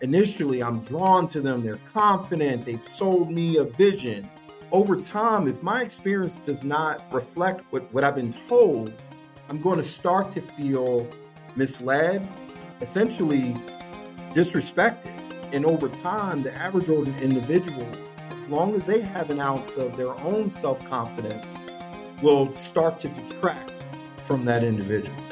initially I'm drawn to them, they're confident, they've sold me a vision. Over time, if my experience does not reflect what, what I've been told, I'm going to start to feel misled, essentially disrespected. And over time, the average ordinary individual, as long as they have an ounce of their own self confidence, will start to detract from that individual.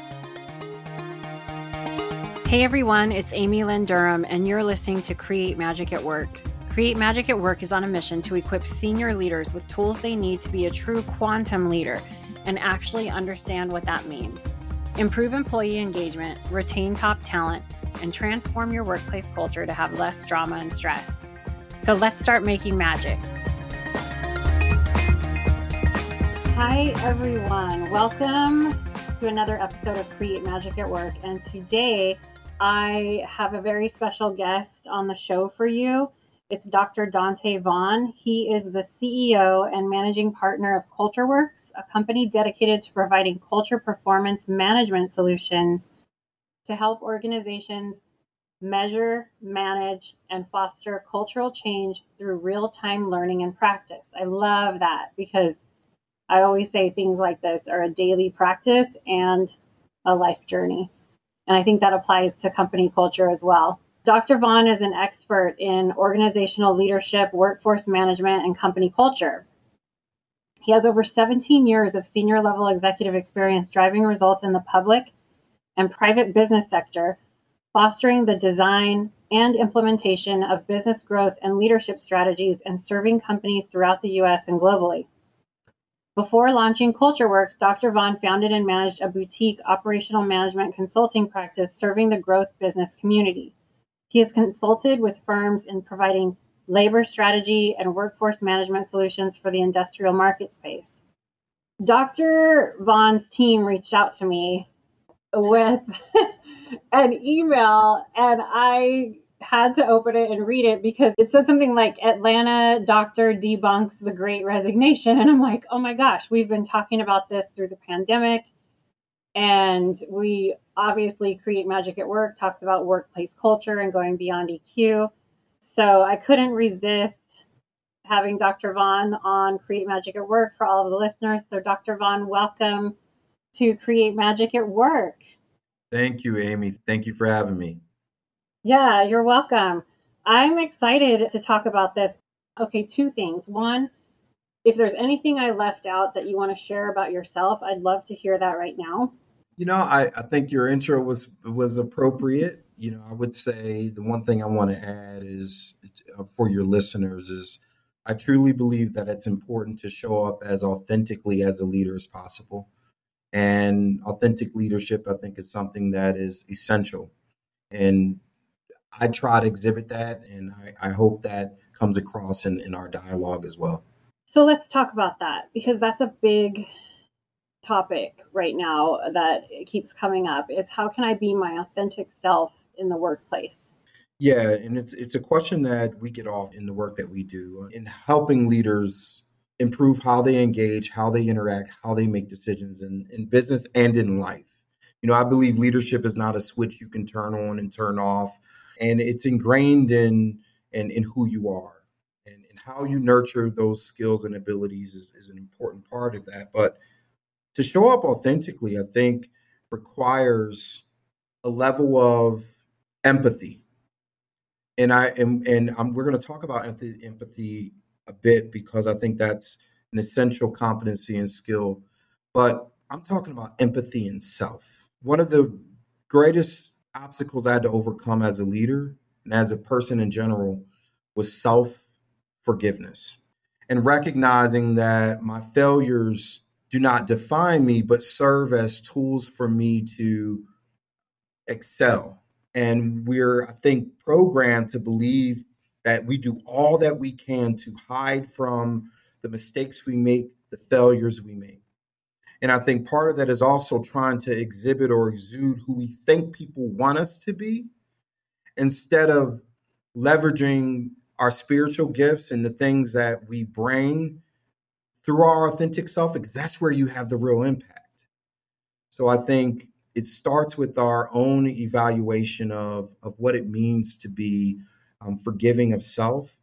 Hey everyone, it's Amy Lynn Durham, and you're listening to Create Magic at Work. Create Magic at Work is on a mission to equip senior leaders with tools they need to be a true quantum leader and actually understand what that means. Improve employee engagement, retain top talent, and transform your workplace culture to have less drama and stress. So let's start making magic. Hi, everyone. Welcome to another episode of Create Magic at Work. And today I have a very special guest on the show for you. It's Dr. Dante Vaughn. He is the CEO and managing partner of CultureWorks, a company dedicated to providing culture performance management solutions to help organizations measure, manage, and foster cultural change through real time learning and practice. I love that because I always say things like this are a daily practice and a life journey. And I think that applies to company culture as well. Dr. Vaughn is an expert in organizational leadership, workforce management, and company culture. He has over 17 years of senior level executive experience driving results in the public and private business sector, fostering the design and implementation of business growth and leadership strategies, and serving companies throughout the US and globally. Before launching CultureWorks, Dr. Vaughn founded and managed a boutique operational management consulting practice serving the growth business community. He has consulted with firms in providing labor strategy and workforce management solutions for the industrial market space. Dr. Vaughn's team reached out to me with an email, and I had to open it and read it because it said something like Atlanta doctor debunks the great resignation. And I'm like, oh my gosh, we've been talking about this through the pandemic. And we obviously create magic at work, talks about workplace culture and going beyond EQ. So I couldn't resist having Dr. Vaughn on Create Magic at Work for all of the listeners. So, Dr. Vaughn, welcome to Create Magic at Work. Thank you, Amy. Thank you for having me. Yeah, you're welcome. I'm excited to talk about this. Okay, two things. One, if there's anything I left out that you want to share about yourself, I'd love to hear that right now. You know, I, I think your intro was was appropriate. You know, I would say the one thing I want to add is uh, for your listeners is I truly believe that it's important to show up as authentically as a leader as possible. And authentic leadership, I think, is something that is essential. And I try to exhibit that, and I, I hope that comes across in, in our dialogue as well. So let's talk about that because that's a big topic right now that keeps coming up is how can I be my authentic self in the workplace? Yeah, and it's it's a question that we get off in the work that we do in helping leaders improve how they engage, how they interact, how they make decisions in, in business and in life. You know, I believe leadership is not a switch you can turn on and turn off and it's ingrained in in, in who you are. And, and how you nurture those skills and abilities is, is an important part of that. But to show up authentically i think requires a level of empathy. And i am and I'm, we're going to talk about empathy, empathy a bit because i think that's an essential competency and skill. But i'm talking about empathy in self. One of the greatest obstacles I had to overcome as a leader and as a person in general was self forgiveness and recognizing that my failures do not define me, but serve as tools for me to excel. And we're, I think, programmed to believe that we do all that we can to hide from the mistakes we make, the failures we make. And I think part of that is also trying to exhibit or exude who we think people want us to be instead of leveraging our spiritual gifts and the things that we bring through our authentic self, because that's where you have the real impact. So I think it starts with our own evaluation of, of what it means to be um, forgiving of self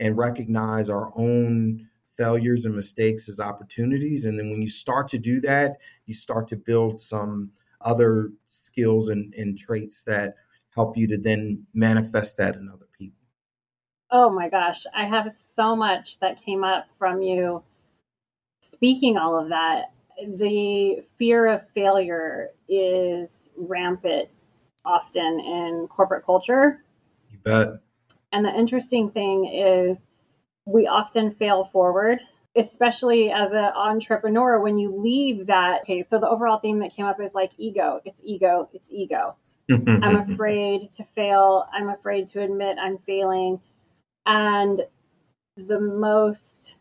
and recognize our own failures and mistakes as opportunities. And then when you start to do that, you start to build some other skills and, and traits that help you to then manifest that in other people. Oh my gosh, I have so much that came up from you speaking all of that the fear of failure is rampant often in corporate culture. You bet. And the interesting thing is, we often fail forward, especially as an entrepreneur. When you leave that, okay, so the overall theme that came up is like ego. It's ego. It's ego. I'm afraid to fail. I'm afraid to admit I'm failing. And the most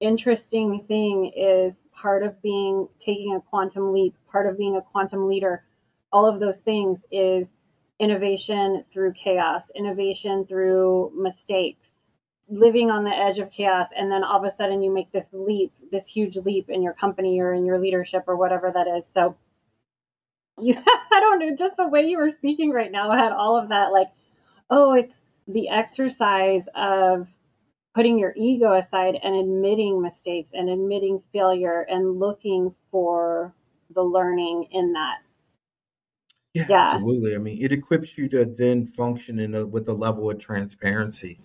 interesting thing is part of being taking a quantum leap, part of being a quantum leader, all of those things is innovation through chaos, innovation through mistakes, living on the edge of chaos. And then all of a sudden you make this leap, this huge leap in your company or in your leadership or whatever that is. So you, I don't know, just the way you were speaking right now had all of that like, oh, it's the exercise of putting your ego aside and admitting mistakes and admitting failure and looking for the learning in that. Yeah, yeah. absolutely. I mean, it equips you to then function in a, with a level of transparency,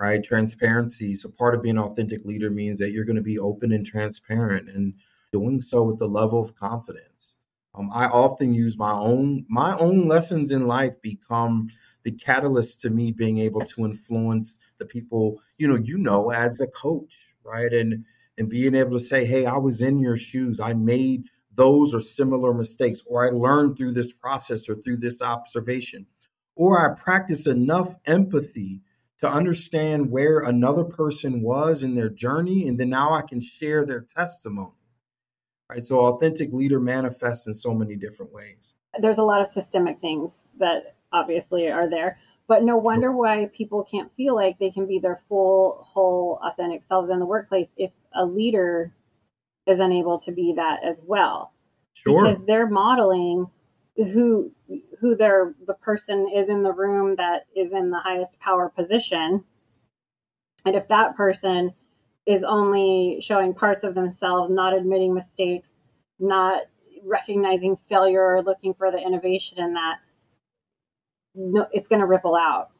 right? Transparency. So part of being an authentic leader means that you're going to be open and transparent, and doing so with the level of confidence. Um, I often use my own my own lessons in life become the catalyst to me being able to influence the people you know you know as a coach right and and being able to say hey i was in your shoes i made those or similar mistakes or i learned through this process or through this observation or i practice enough empathy to understand where another person was in their journey and then now i can share their testimony right so authentic leader manifests in so many different ways there's a lot of systemic things that obviously are there. But no wonder why people can't feel like they can be their full, whole, authentic selves in the workplace if a leader is unable to be that as well. Sure. Because they're modeling who who their the person is in the room that is in the highest power position. And if that person is only showing parts of themselves, not admitting mistakes, not recognizing failure or looking for the innovation in that, no, it's going to ripple out.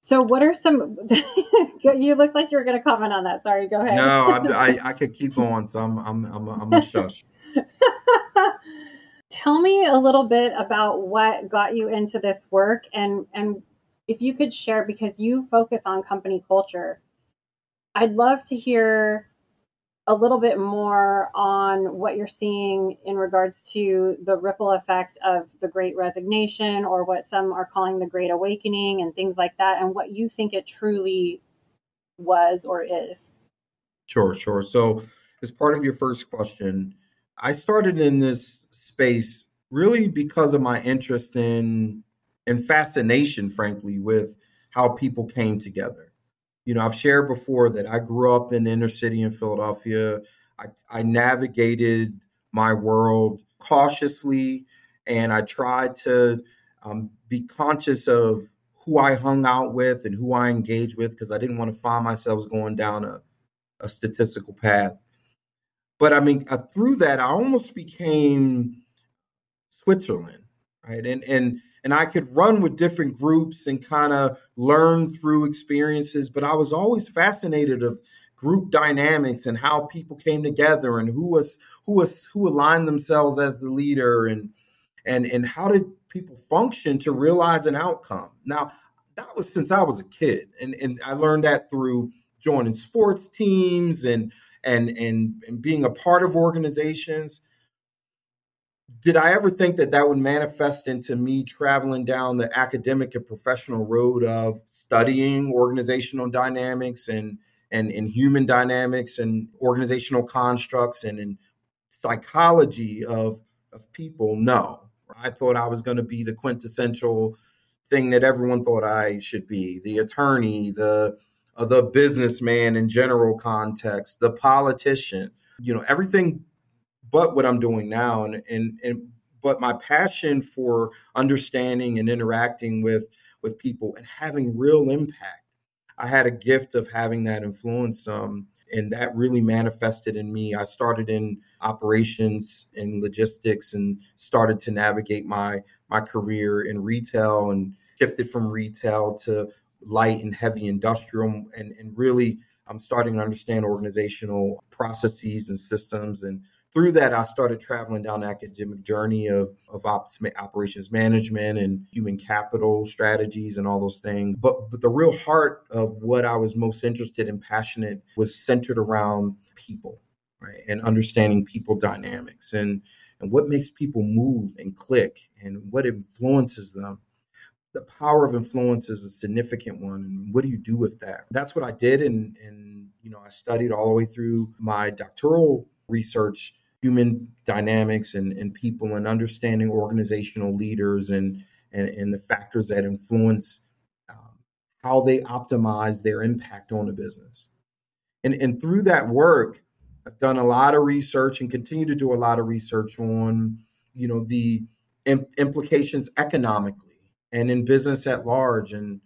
So, what are some? you looked like you were going to comment on that. Sorry, go ahead. No, I, I, I could keep going, so I'm I'm I'm, I'm a shush. Tell me a little bit about what got you into this work, and and if you could share because you focus on company culture. I'd love to hear a little bit more on what you're seeing in regards to the ripple effect of the great resignation or what some are calling the great awakening and things like that and what you think it truly was or is sure sure so as part of your first question i started in this space really because of my interest in and fascination frankly with how people came together you know, I've shared before that I grew up in inner city in Philadelphia. I, I navigated my world cautiously and I tried to um, be conscious of who I hung out with and who I engaged with because I didn't want to find myself going down a, a statistical path. But I mean, uh, through that, I almost became Switzerland, right? And and and I could run with different groups and kind of learn through experiences. But I was always fascinated of group dynamics and how people came together and who was who was who aligned themselves as the leader and and and how did people function to realize an outcome. Now that was since I was a kid, and and I learned that through joining sports teams and and and, and being a part of organizations did I ever think that that would manifest into me traveling down the academic and professional road of studying organizational dynamics and and, and human dynamics and organizational constructs and in psychology of of people? No. I thought I was going to be the quintessential thing that everyone thought I should be, the attorney, the uh, the businessman in general context, the politician, you know, everything but what I'm doing now. And and and but my passion for understanding and interacting with with people and having real impact. I had a gift of having that influence um, and that really manifested in me. I started in operations and logistics and started to navigate my my career in retail and shifted from retail to light and heavy industrial and, and really I'm starting to understand organizational processes and systems and through that, I started traveling down the academic journey of, of ops, operations management and human capital strategies and all those things. But, but the real heart of what I was most interested in, passionate, was centered around people, right? And understanding people dynamics and, and what makes people move and click and what influences them the power of influence is a significant one and what do you do with that that's what i did and and you know i studied all the way through my doctoral research human dynamics and, and people and understanding organizational leaders and, and, and the factors that influence um, how they optimize their impact on the business. And, and through that work, I've done a lot of research and continue to do a lot of research on, you know, the implications economically and in business at large. And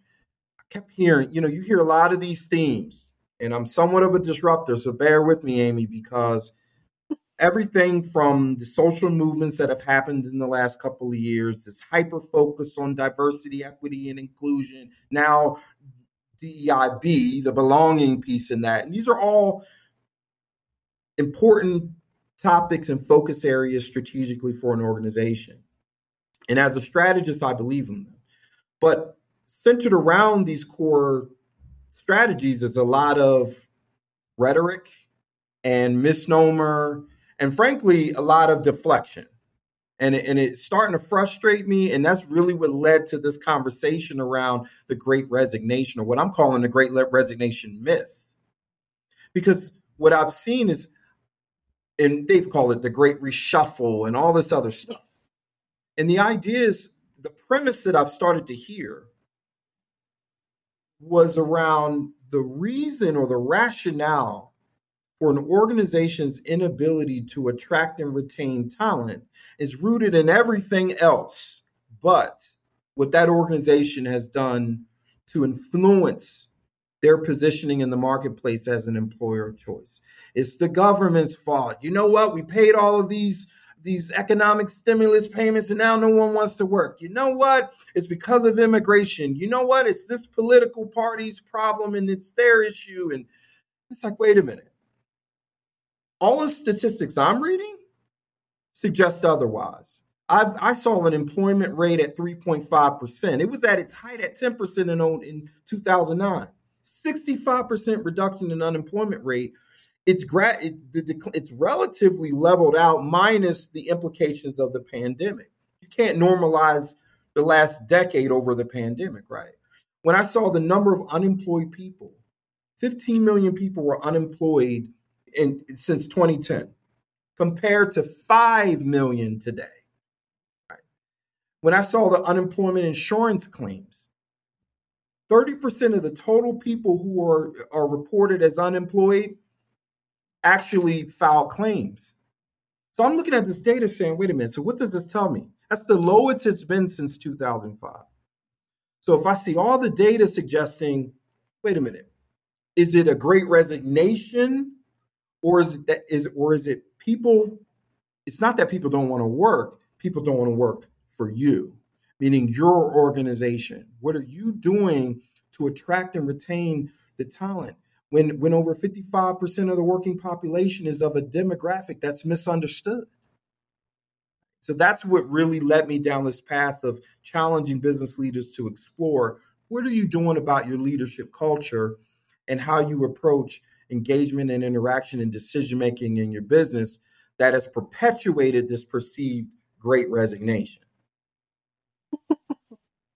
I kept hearing, you know, you hear a lot of these themes, and I'm somewhat of a disruptor, so bear with me, Amy, because everything from the social movements that have happened in the last couple of years, this hyper focus on diversity, equity, and inclusion, now DEIB, the belonging piece in that. And these are all important topics and focus areas strategically for an organization. And as a strategist, I believe in them. But centered around these core strategies is a lot of rhetoric and misnomer and frankly, a lot of deflection. And, it, and it's starting to frustrate me. And that's really what led to this conversation around the great resignation, or what I'm calling the great resignation myth. Because what I've seen is, and they've called it the great reshuffle and all this other stuff. And the idea is the premise that I've started to hear was around the reason or the rationale for an organization's inability to attract and retain talent is rooted in everything else but what that organization has done to influence their positioning in the marketplace as an employer of choice. It's the government's fault. You know what? We paid all of these these economic stimulus payments and now no one wants to work. You know what? It's because of immigration. You know what? It's this political party's problem and it's their issue and it's like wait a minute all the statistics I'm reading suggest otherwise. I've, i saw an employment rate at 3.5%. It was at its height at 10% in, in 2009. 65% reduction in unemployment rate. It's, gra- it, it's relatively leveled out minus the implications of the pandemic. You can't normalize the last decade over the pandemic, right? When I saw the number of unemployed people, 15 million people were unemployed in since 2010 compared to 5 million today. Right. When I saw the unemployment insurance claims, 30% of the total people who are, are reported as unemployed actually file claims. So I'm looking at this data saying, wait a minute, so what does this tell me? That's the lowest it's been since 2005. So if I see all the data suggesting, wait a minute, is it a great resignation or is it that is or is it people it's not that people don't want to work people don't want to work for you. Meaning your organization. What are you doing to attract and retain the talent? When when over 55% of the working population is of a demographic that's misunderstood. So that's what really led me down this path of challenging business leaders to explore what are you doing about your leadership culture and how you approach engagement and interaction and decision making in your business that has perpetuated this perceived great resignation.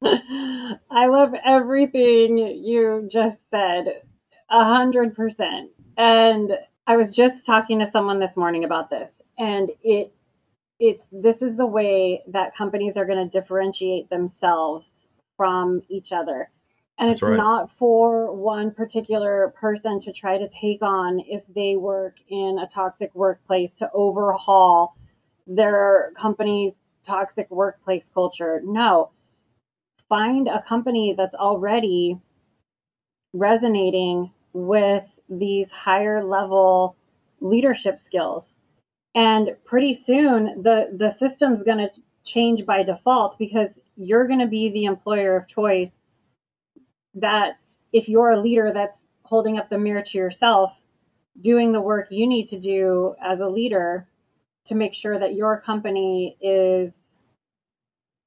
I love everything you just said, a hundred percent. And I was just talking to someone this morning about this, and it it's this is the way that companies are going to differentiate themselves from each other and it's right. not for one particular person to try to take on if they work in a toxic workplace to overhaul their company's toxic workplace culture. No. Find a company that's already resonating with these higher level leadership skills. And pretty soon the the system's going to change by default because you're going to be the employer of choice that if you're a leader that's holding up the mirror to yourself, doing the work you need to do as a leader to make sure that your company is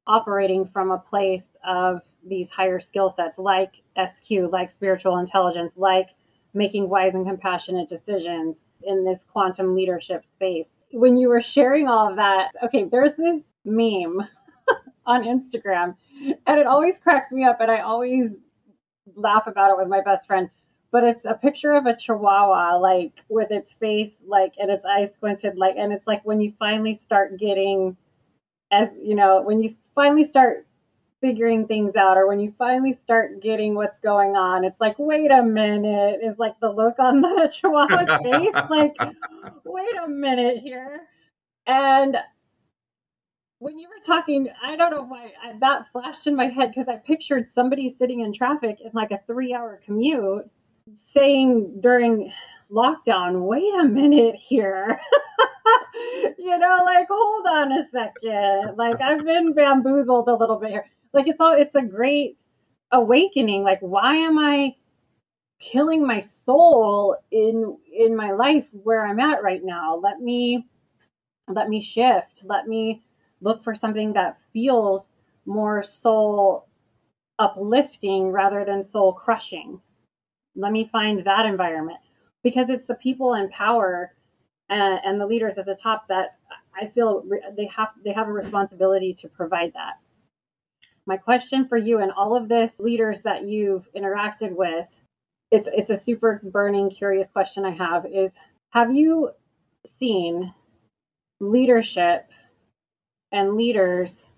operating from a place of these higher skill sets like SQ, like spiritual intelligence, like making wise and compassionate decisions in this quantum leadership space. When you were sharing all of that, okay, there's this meme on Instagram and it always cracks me up and I always laugh about it with my best friend. But it's a picture of a chihuahua, like with its face, like, and its eyes squinted, like, and it's like when you finally start getting, as you know, when you finally start figuring things out or when you finally start getting what's going on it's like wait a minute is like the look on the chihuahua's face like wait a minute here and when you were talking i don't know why I, that flashed in my head because i pictured somebody sitting in traffic in like a three hour commute saying during lockdown wait a minute here. You know like hold on a second. Like i've been bamboozled a little bit here. Like it's all it's a great awakening. Like why am i killing my soul in in my life where i'm at right now? Let me let me shift. Let me look for something that feels more soul uplifting rather than soul crushing. Let me find that environment. Because it's the people in power and, and the leaders at the top that i feel they have they have a responsibility to provide that. My question for you and all of this leaders that you've interacted with, it's it's a super burning curious question I have is have you seen leadership and leaders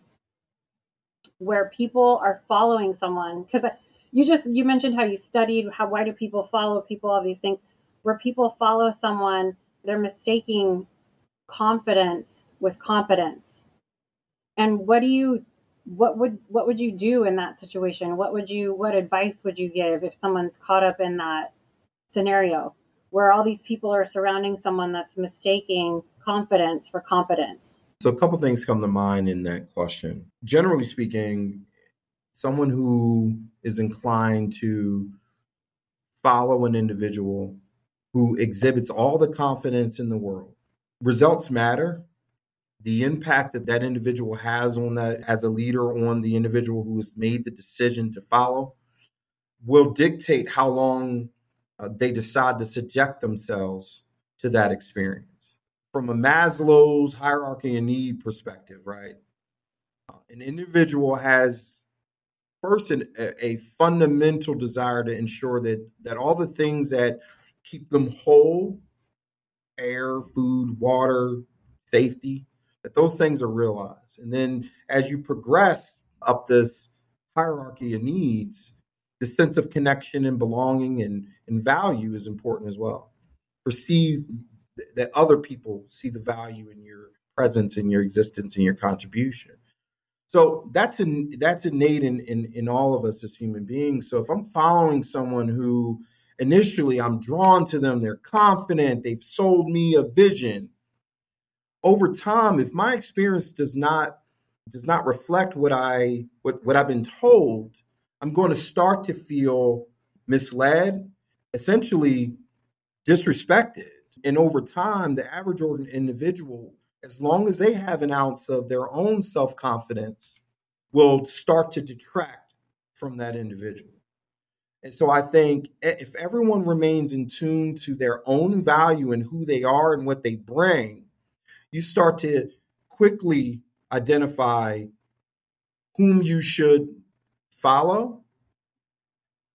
where people are following someone. Because uh, you just you mentioned how you studied how why do people follow people all these things. Where people follow someone they're mistaking confidence with competence. And what do you what would what would you do in that situation? What would you what advice would you give if someone's caught up in that scenario where all these people are surrounding someone that's mistaking confidence for competence so a couple things come to mind in that question. Generally speaking someone who is inclined to follow an individual who exhibits all the confidence in the world results matter. The impact that that individual has on that as a leader on the individual who has made the decision to follow will dictate how long uh, they decide to subject themselves to that experience from a maslow's hierarchy and need perspective right uh, an individual has first an, a, fundamental desire to ensure that that all the things that keep them whole air food water safety that those things are realized. And then as you progress up this hierarchy of needs, the sense of connection and belonging and, and value is important as well. That other people see the value in your presence, in your existence, in your contribution. So that's in, that's innate in, in, in all of us as human beings. So if I'm following someone who initially I'm drawn to them, they're confident, they've sold me a vision, over time, if my experience does not does not reflect what I what, what I've been told, I'm going to start to feel misled, essentially disrespected. And over time, the average individual, as long as they have an ounce of their own self confidence, will start to detract from that individual. And so I think if everyone remains in tune to their own value and who they are and what they bring, you start to quickly identify whom you should follow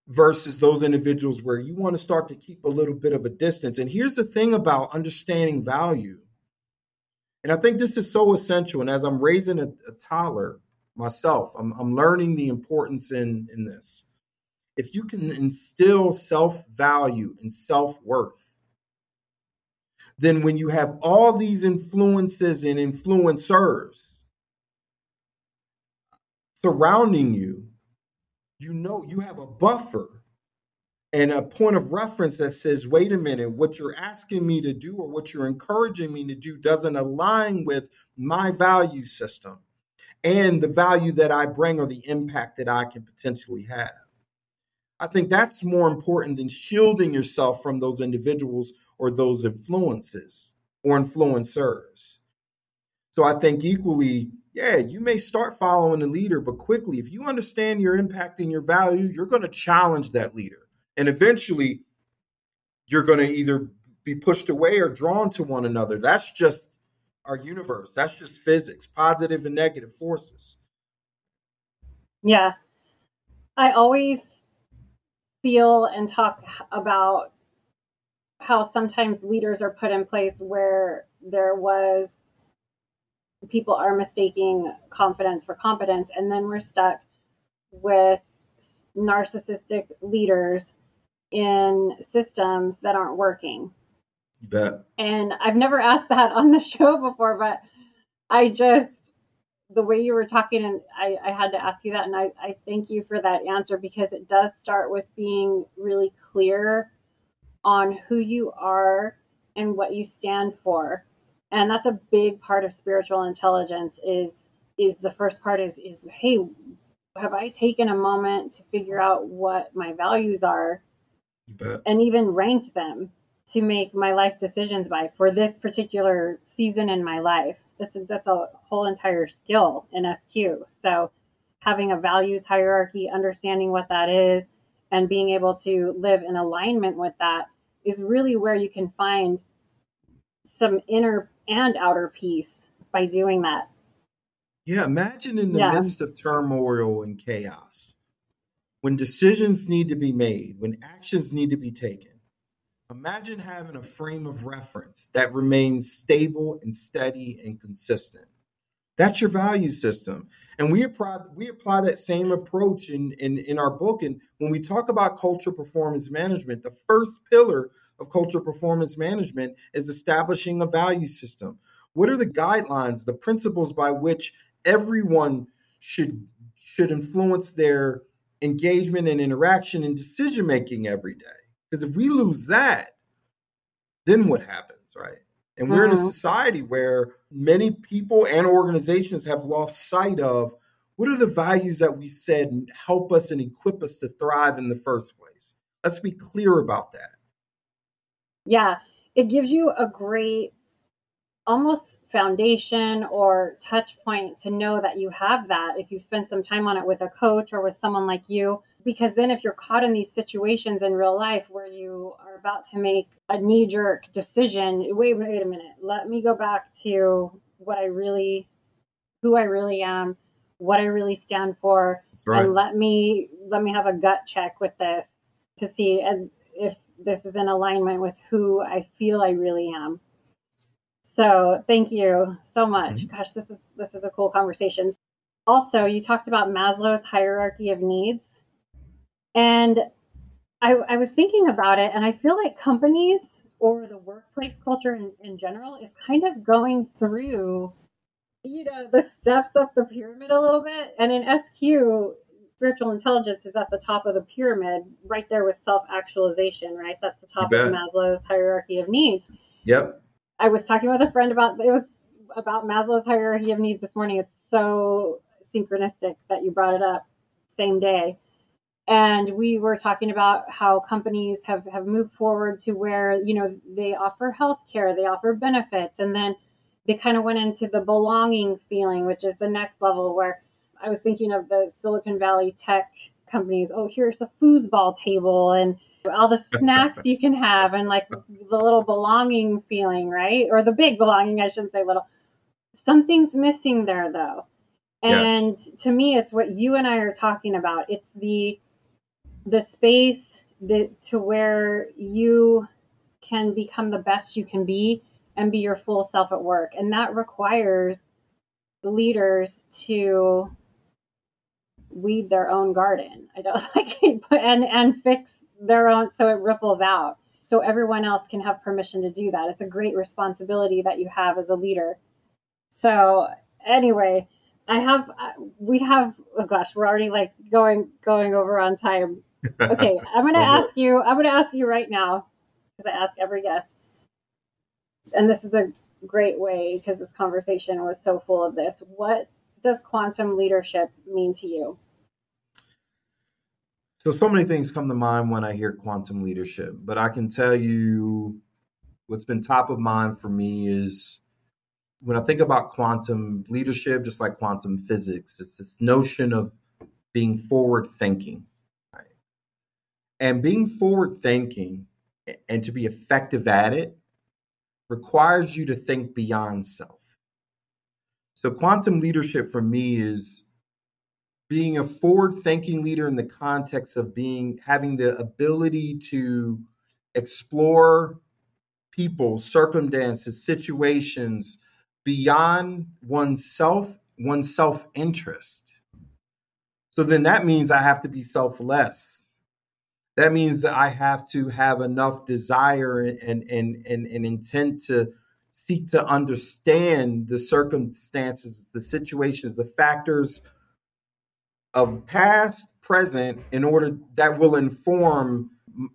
versus those individuals where you want to start to keep a little bit of a distance. And here's the thing about understanding value. And I think this is so essential. And as I'm raising a, a toddler myself, I'm, I'm learning the importance in, in this. If you can instill self value and self worth then when you have all these influences and influencers surrounding you, you know you have a buffer and a point of reference that says, wait a minute, what you're asking me to do or what you're encouraging me to do doesn't align with my value system and the value that I bring or the impact that I can potentially have. I think that's more important than shielding yourself from those individuals or those influences or influencers. So I think equally, yeah, you may start following a leader, but quickly, if you understand your impact and your value, you're going to challenge that leader. And eventually, you're going to either be pushed away or drawn to one another. That's just our universe. That's just physics, positive and negative forces. Yeah. I always feel and talk about how sometimes leaders are put in place where there was people are mistaking confidence for competence and then we're stuck with narcissistic leaders in systems that aren't working. You bet. And I've never asked that on the show before, but I just the way you were talking and I, I had to ask you that and I, I thank you for that answer because it does start with being really clear on who you are and what you stand for. And that's a big part of spiritual intelligence is is the first part is is hey, have I taken a moment to figure out what my values are and even ranked them to make my life decisions by for this particular season in my life. That's a, that's a whole entire skill in SQ. So having a values hierarchy, understanding what that is, and being able to live in alignment with that is really where you can find some inner and outer peace by doing that. Yeah, imagine in the yeah. midst of turmoil and chaos, when decisions need to be made, when actions need to be taken. Imagine having a frame of reference that remains stable and steady and consistent. That's your value system. And we apply we apply that same approach in, in, in our book. And when we talk about culture performance management, the first pillar of cultural performance management is establishing a value system. What are the guidelines, the principles by which everyone should should influence their engagement and interaction and decision making every day. Because if we lose that, then what happens, right? And we're mm-hmm. in a mm-hmm. society where many people and organizations have lost sight of what are the values that we said help us and equip us to thrive in the first place. Let's be clear about that. Yeah, it gives you a great almost foundation or touch point to know that you have that if you spend some time on it with a coach or with someone like you because then if you're caught in these situations in real life where you are about to make a knee jerk decision wait wait a minute let me go back to what i really who i really am what i really stand for right. and let me let me have a gut check with this to see and if this is in alignment with who i feel i really am so thank you so much. Mm-hmm. Gosh, this is this is a cool conversation. Also, you talked about Maslow's hierarchy of needs. And I, I was thinking about it, and I feel like companies or the workplace culture in, in general is kind of going through, you know, the steps up the pyramid a little bit. And in SQ, spiritual intelligence is at the top of the pyramid, right there with self actualization, right? That's the top of Maslow's hierarchy of needs. Yep. I was talking with a friend about it was about Maslow's hierarchy of needs this morning. It's so synchronistic that you brought it up same day. And we were talking about how companies have, have moved forward to where, you know, they offer health care, they offer benefits, and then they kind of went into the belonging feeling, which is the next level where I was thinking of the Silicon Valley tech companies. Oh, here's a foosball table and all the snacks you can have and like the little belonging feeling, right? Or the big belonging, I shouldn't say little. Something's missing there though. And yes. to me it's what you and I are talking about. It's the the space that to where you can become the best you can be and be your full self at work. And that requires leaders to weed their own garden. I don't like and and fix their own so it ripples out so everyone else can have permission to do that it's a great responsibility that you have as a leader so anyway I have uh, we have oh gosh, we're already like going going over on time. Okay, I'm going to ask you I'm going to ask you right now because I ask every guest. And this is a great way because this conversation was so full of this. What does quantum leadership mean to you? So, so many things come to mind when I hear quantum leadership, but I can tell you what's been top of mind for me is when I think about quantum leadership, just like quantum physics, it's this notion of being forward thinking. Right? And being forward thinking and to be effective at it requires you to think beyond self. So, quantum leadership for me is being a forward thinking leader in the context of being having the ability to explore people, circumstances, situations beyond oneself, one's self interest. So then that means I have to be selfless. That means that I have to have enough desire and, and, and, and intent to seek to understand the circumstances, the situations, the factors of past, present, in order that will inform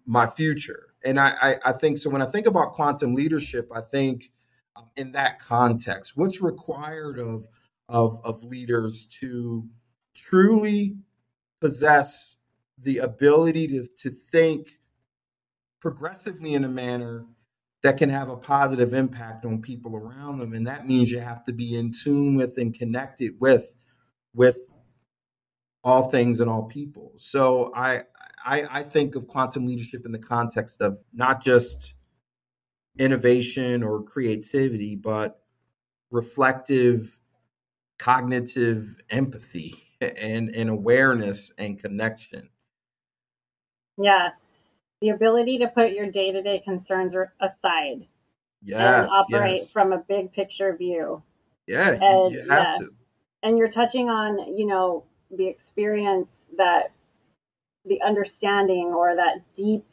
my future. And I, I, I think so. When I think about quantum leadership, I think in that context, what's required of of of leaders to truly possess the ability to to think progressively in a manner that can have a positive impact on people around them and that means you have to be in tune with and connected with with all things and all people. So I, I, I think of quantum leadership in the context of not just innovation or creativity, but reflective, cognitive empathy and, and awareness and connection. Yeah. The ability to put your day to day concerns aside. Yes. And operate yes. from a big picture view. Yeah, and, you, you have yeah. to. And you're touching on, you know, the experience that the understanding or that deep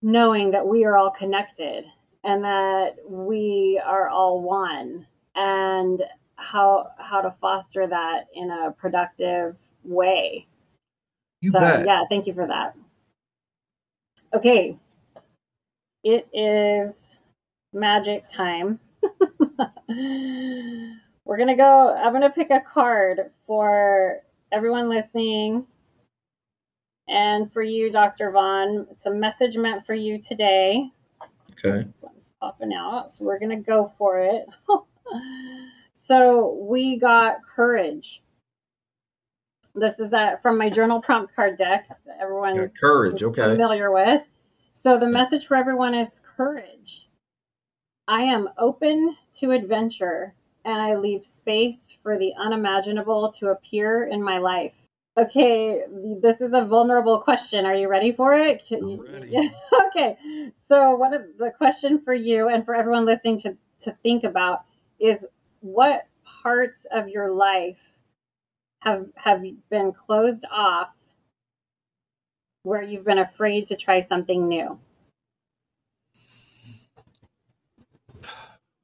knowing that we are all connected and that we are all one and how how to foster that in a productive way. You so, bet. Yeah, thank you for that. Okay. It is magic time. We're going to go, I'm going to pick a card for everyone listening and for you, Dr. Vaughn. It's a message meant for you today. Okay. This one's popping out. So we're going to go for it. so we got courage. This is a, from my journal prompt card deck that everyone yeah, courage, okay. familiar with. So the message for everyone is courage. I am open to adventure and I leave space for the unimaginable to appear in my life. Okay, this is a vulnerable question. Are you ready for it? I'm ready. okay, so what of the question for you and for everyone listening to, to think about is what parts of your life have have been closed off where you've been afraid to try something new?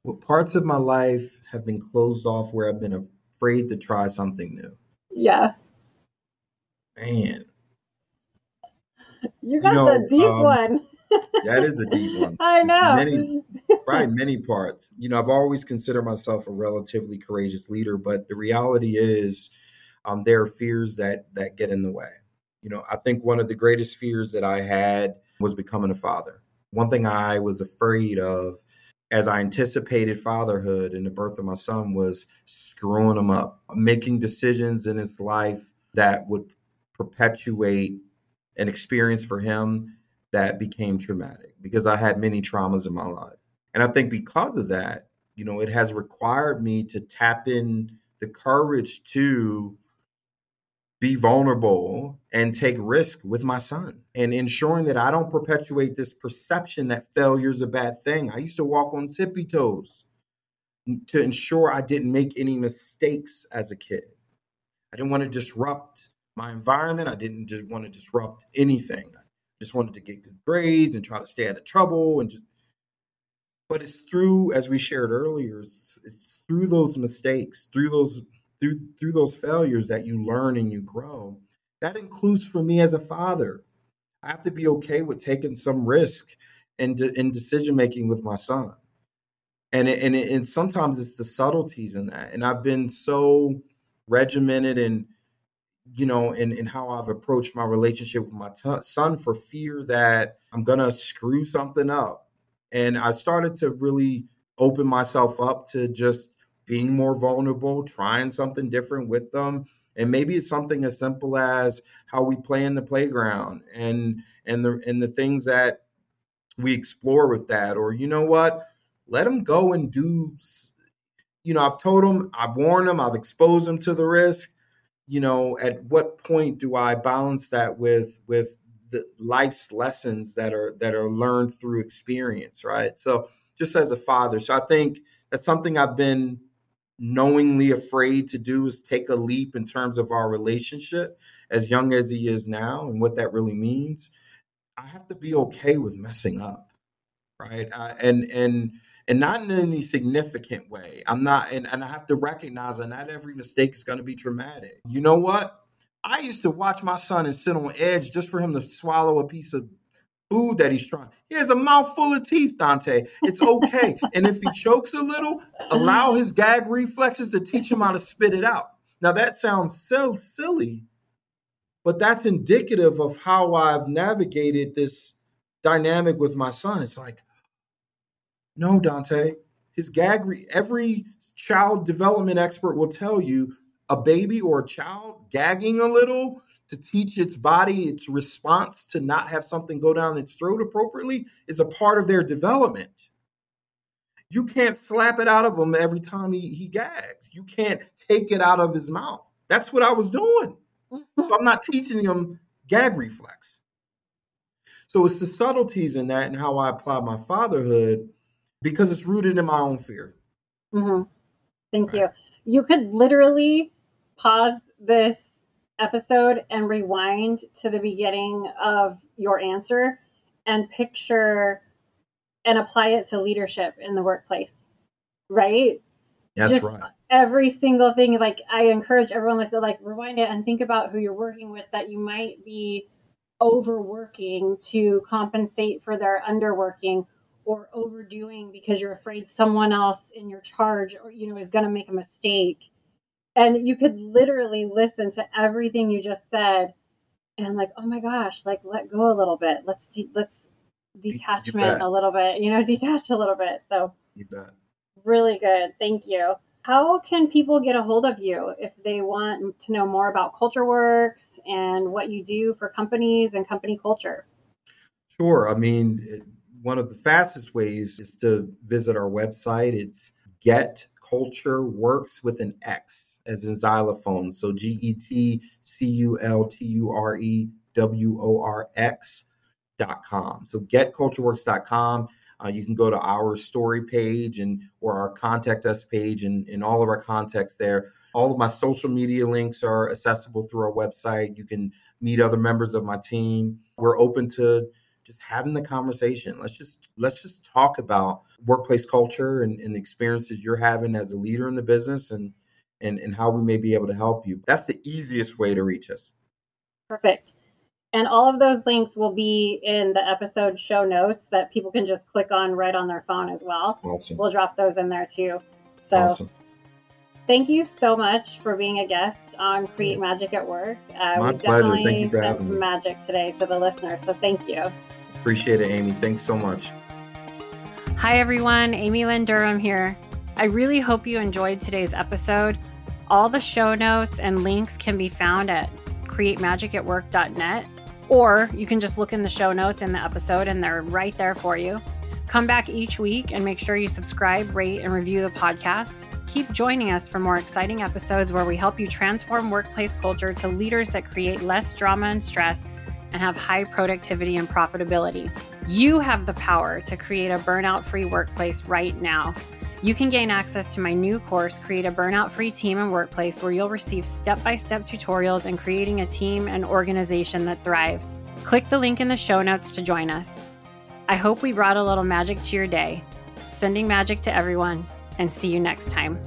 What parts of my life have been closed off where I've been afraid to try something new. Yeah. Man. You got you know, the deep um, one. that is a deep one. I know. Many, probably many parts. You know, I've always considered myself a relatively courageous leader, but the reality is um, there are fears that that get in the way. You know, I think one of the greatest fears that I had was becoming a father. One thing I was afraid of as I anticipated fatherhood and the birth of my son was screwing him up, making decisions in his life that would perpetuate an experience for him that became traumatic because I had many traumas in my life. And I think because of that, you know, it has required me to tap in the courage to be vulnerable and take risk with my son and ensuring that I don't perpetuate this perception that failure is a bad thing. I used to walk on tippy toes to ensure I didn't make any mistakes as a kid. I didn't want to disrupt my environment. I didn't just want to disrupt anything. I just wanted to get good grades and try to stay out of trouble and just but it's through as we shared earlier it's, it's through those mistakes, through those through through those failures that you learn and you grow. That includes for me as a father. I have to be okay with taking some risk in, de- in decision making with my son. And it, and it, and sometimes it's the subtleties in that. And I've been so regimented and you know in, in how I've approached my relationship with my t- son for fear that I'm gonna screw something up. And I started to really open myself up to just being more vulnerable, trying something different with them. And maybe it's something as simple as how we play in the playground and and the and the things that we explore with that. Or you know what? Let them go and do you know, I've told them, I've warned them, I've exposed them to the risk. You know, at what point do I balance that with with the life's lessons that are that are learned through experience, right? So just as a father. So I think that's something I've been knowingly afraid to do is take a leap in terms of our relationship as young as he is now and what that really means. I have to be okay with messing up, right? And and and not in any significant way. I'm not, and, and I have to recognize that not every mistake is going to be traumatic. You know what? I used to watch my son and sit on edge just for him to swallow a piece of food that he's trying. He has a mouthful of teeth, Dante. It's okay. and if he chokes a little, allow mm-hmm. his gag reflexes to teach him how to spit it out. Now that sounds so silly, but that's indicative of how I've navigated this dynamic with my son. It's like, no, Dante. His gag, re- every child development expert will tell you a baby or a child gagging a little to teach its body its response to not have something go down its throat appropriately is a part of their development. You can't slap it out of him every time he, he gags. You can't take it out of his mouth. That's what I was doing. So I'm not teaching him gag reflex. So it's the subtleties in that and how I apply my fatherhood because it's rooted in my own fear. Mm-hmm. Thank right. you. You could literally pause this episode and rewind to the beginning of your answer and picture and apply it to leadership in the workplace, right? That's Just right. Every single thing, like I encourage everyone to like rewind it and think about who you're working with that you might be overworking to compensate for their underworking or overdoing because you're afraid someone else in your charge or you know is going to make a mistake and you could literally listen to everything you just said and like oh my gosh like let go a little bit. Let's de- let's detachment a little bit you know detach a little bit. So you bet. really good. Thank you. How can people get a hold of you if they want to know more about culture works and what you do for companies and company culture? Sure. I mean one of the fastest ways is to visit our website. It's get culture works with an X as in xylophone. So G E T C U L T U R E W O R X dot com. So getcultureworks.com. Uh, you can go to our story page and or our contact us page and, and all of our contacts there. All of my social media links are accessible through our website. You can meet other members of my team. We're open to just having the conversation. Let's just let's just talk about workplace culture and, and the experiences you're having as a leader in the business and and and how we may be able to help you. That's the easiest way to reach us. Perfect. And all of those links will be in the episode show notes that people can just click on right on their phone as well. Awesome. We'll drop those in there too. So awesome. thank you so much for being a guest on Create Magic at Work. Uh, My pleasure. Thank you for having me. magic today to the listeners. So thank you. Appreciate it, Amy. Thanks so much. Hi, everyone. Amy Lynn Durham here. I really hope you enjoyed today's episode. All the show notes and links can be found at createmagicatwork.net, or you can just look in the show notes in the episode and they're right there for you. Come back each week and make sure you subscribe, rate, and review the podcast. Keep joining us for more exciting episodes where we help you transform workplace culture to leaders that create less drama and stress and have high productivity and profitability. You have the power to create a burnout free workplace right now. You can gain access to my new course, Create a Burnout Free Team and Workplace, where you'll receive step by step tutorials in creating a team and organization that thrives. Click the link in the show notes to join us. I hope we brought a little magic to your day. Sending magic to everyone, and see you next time.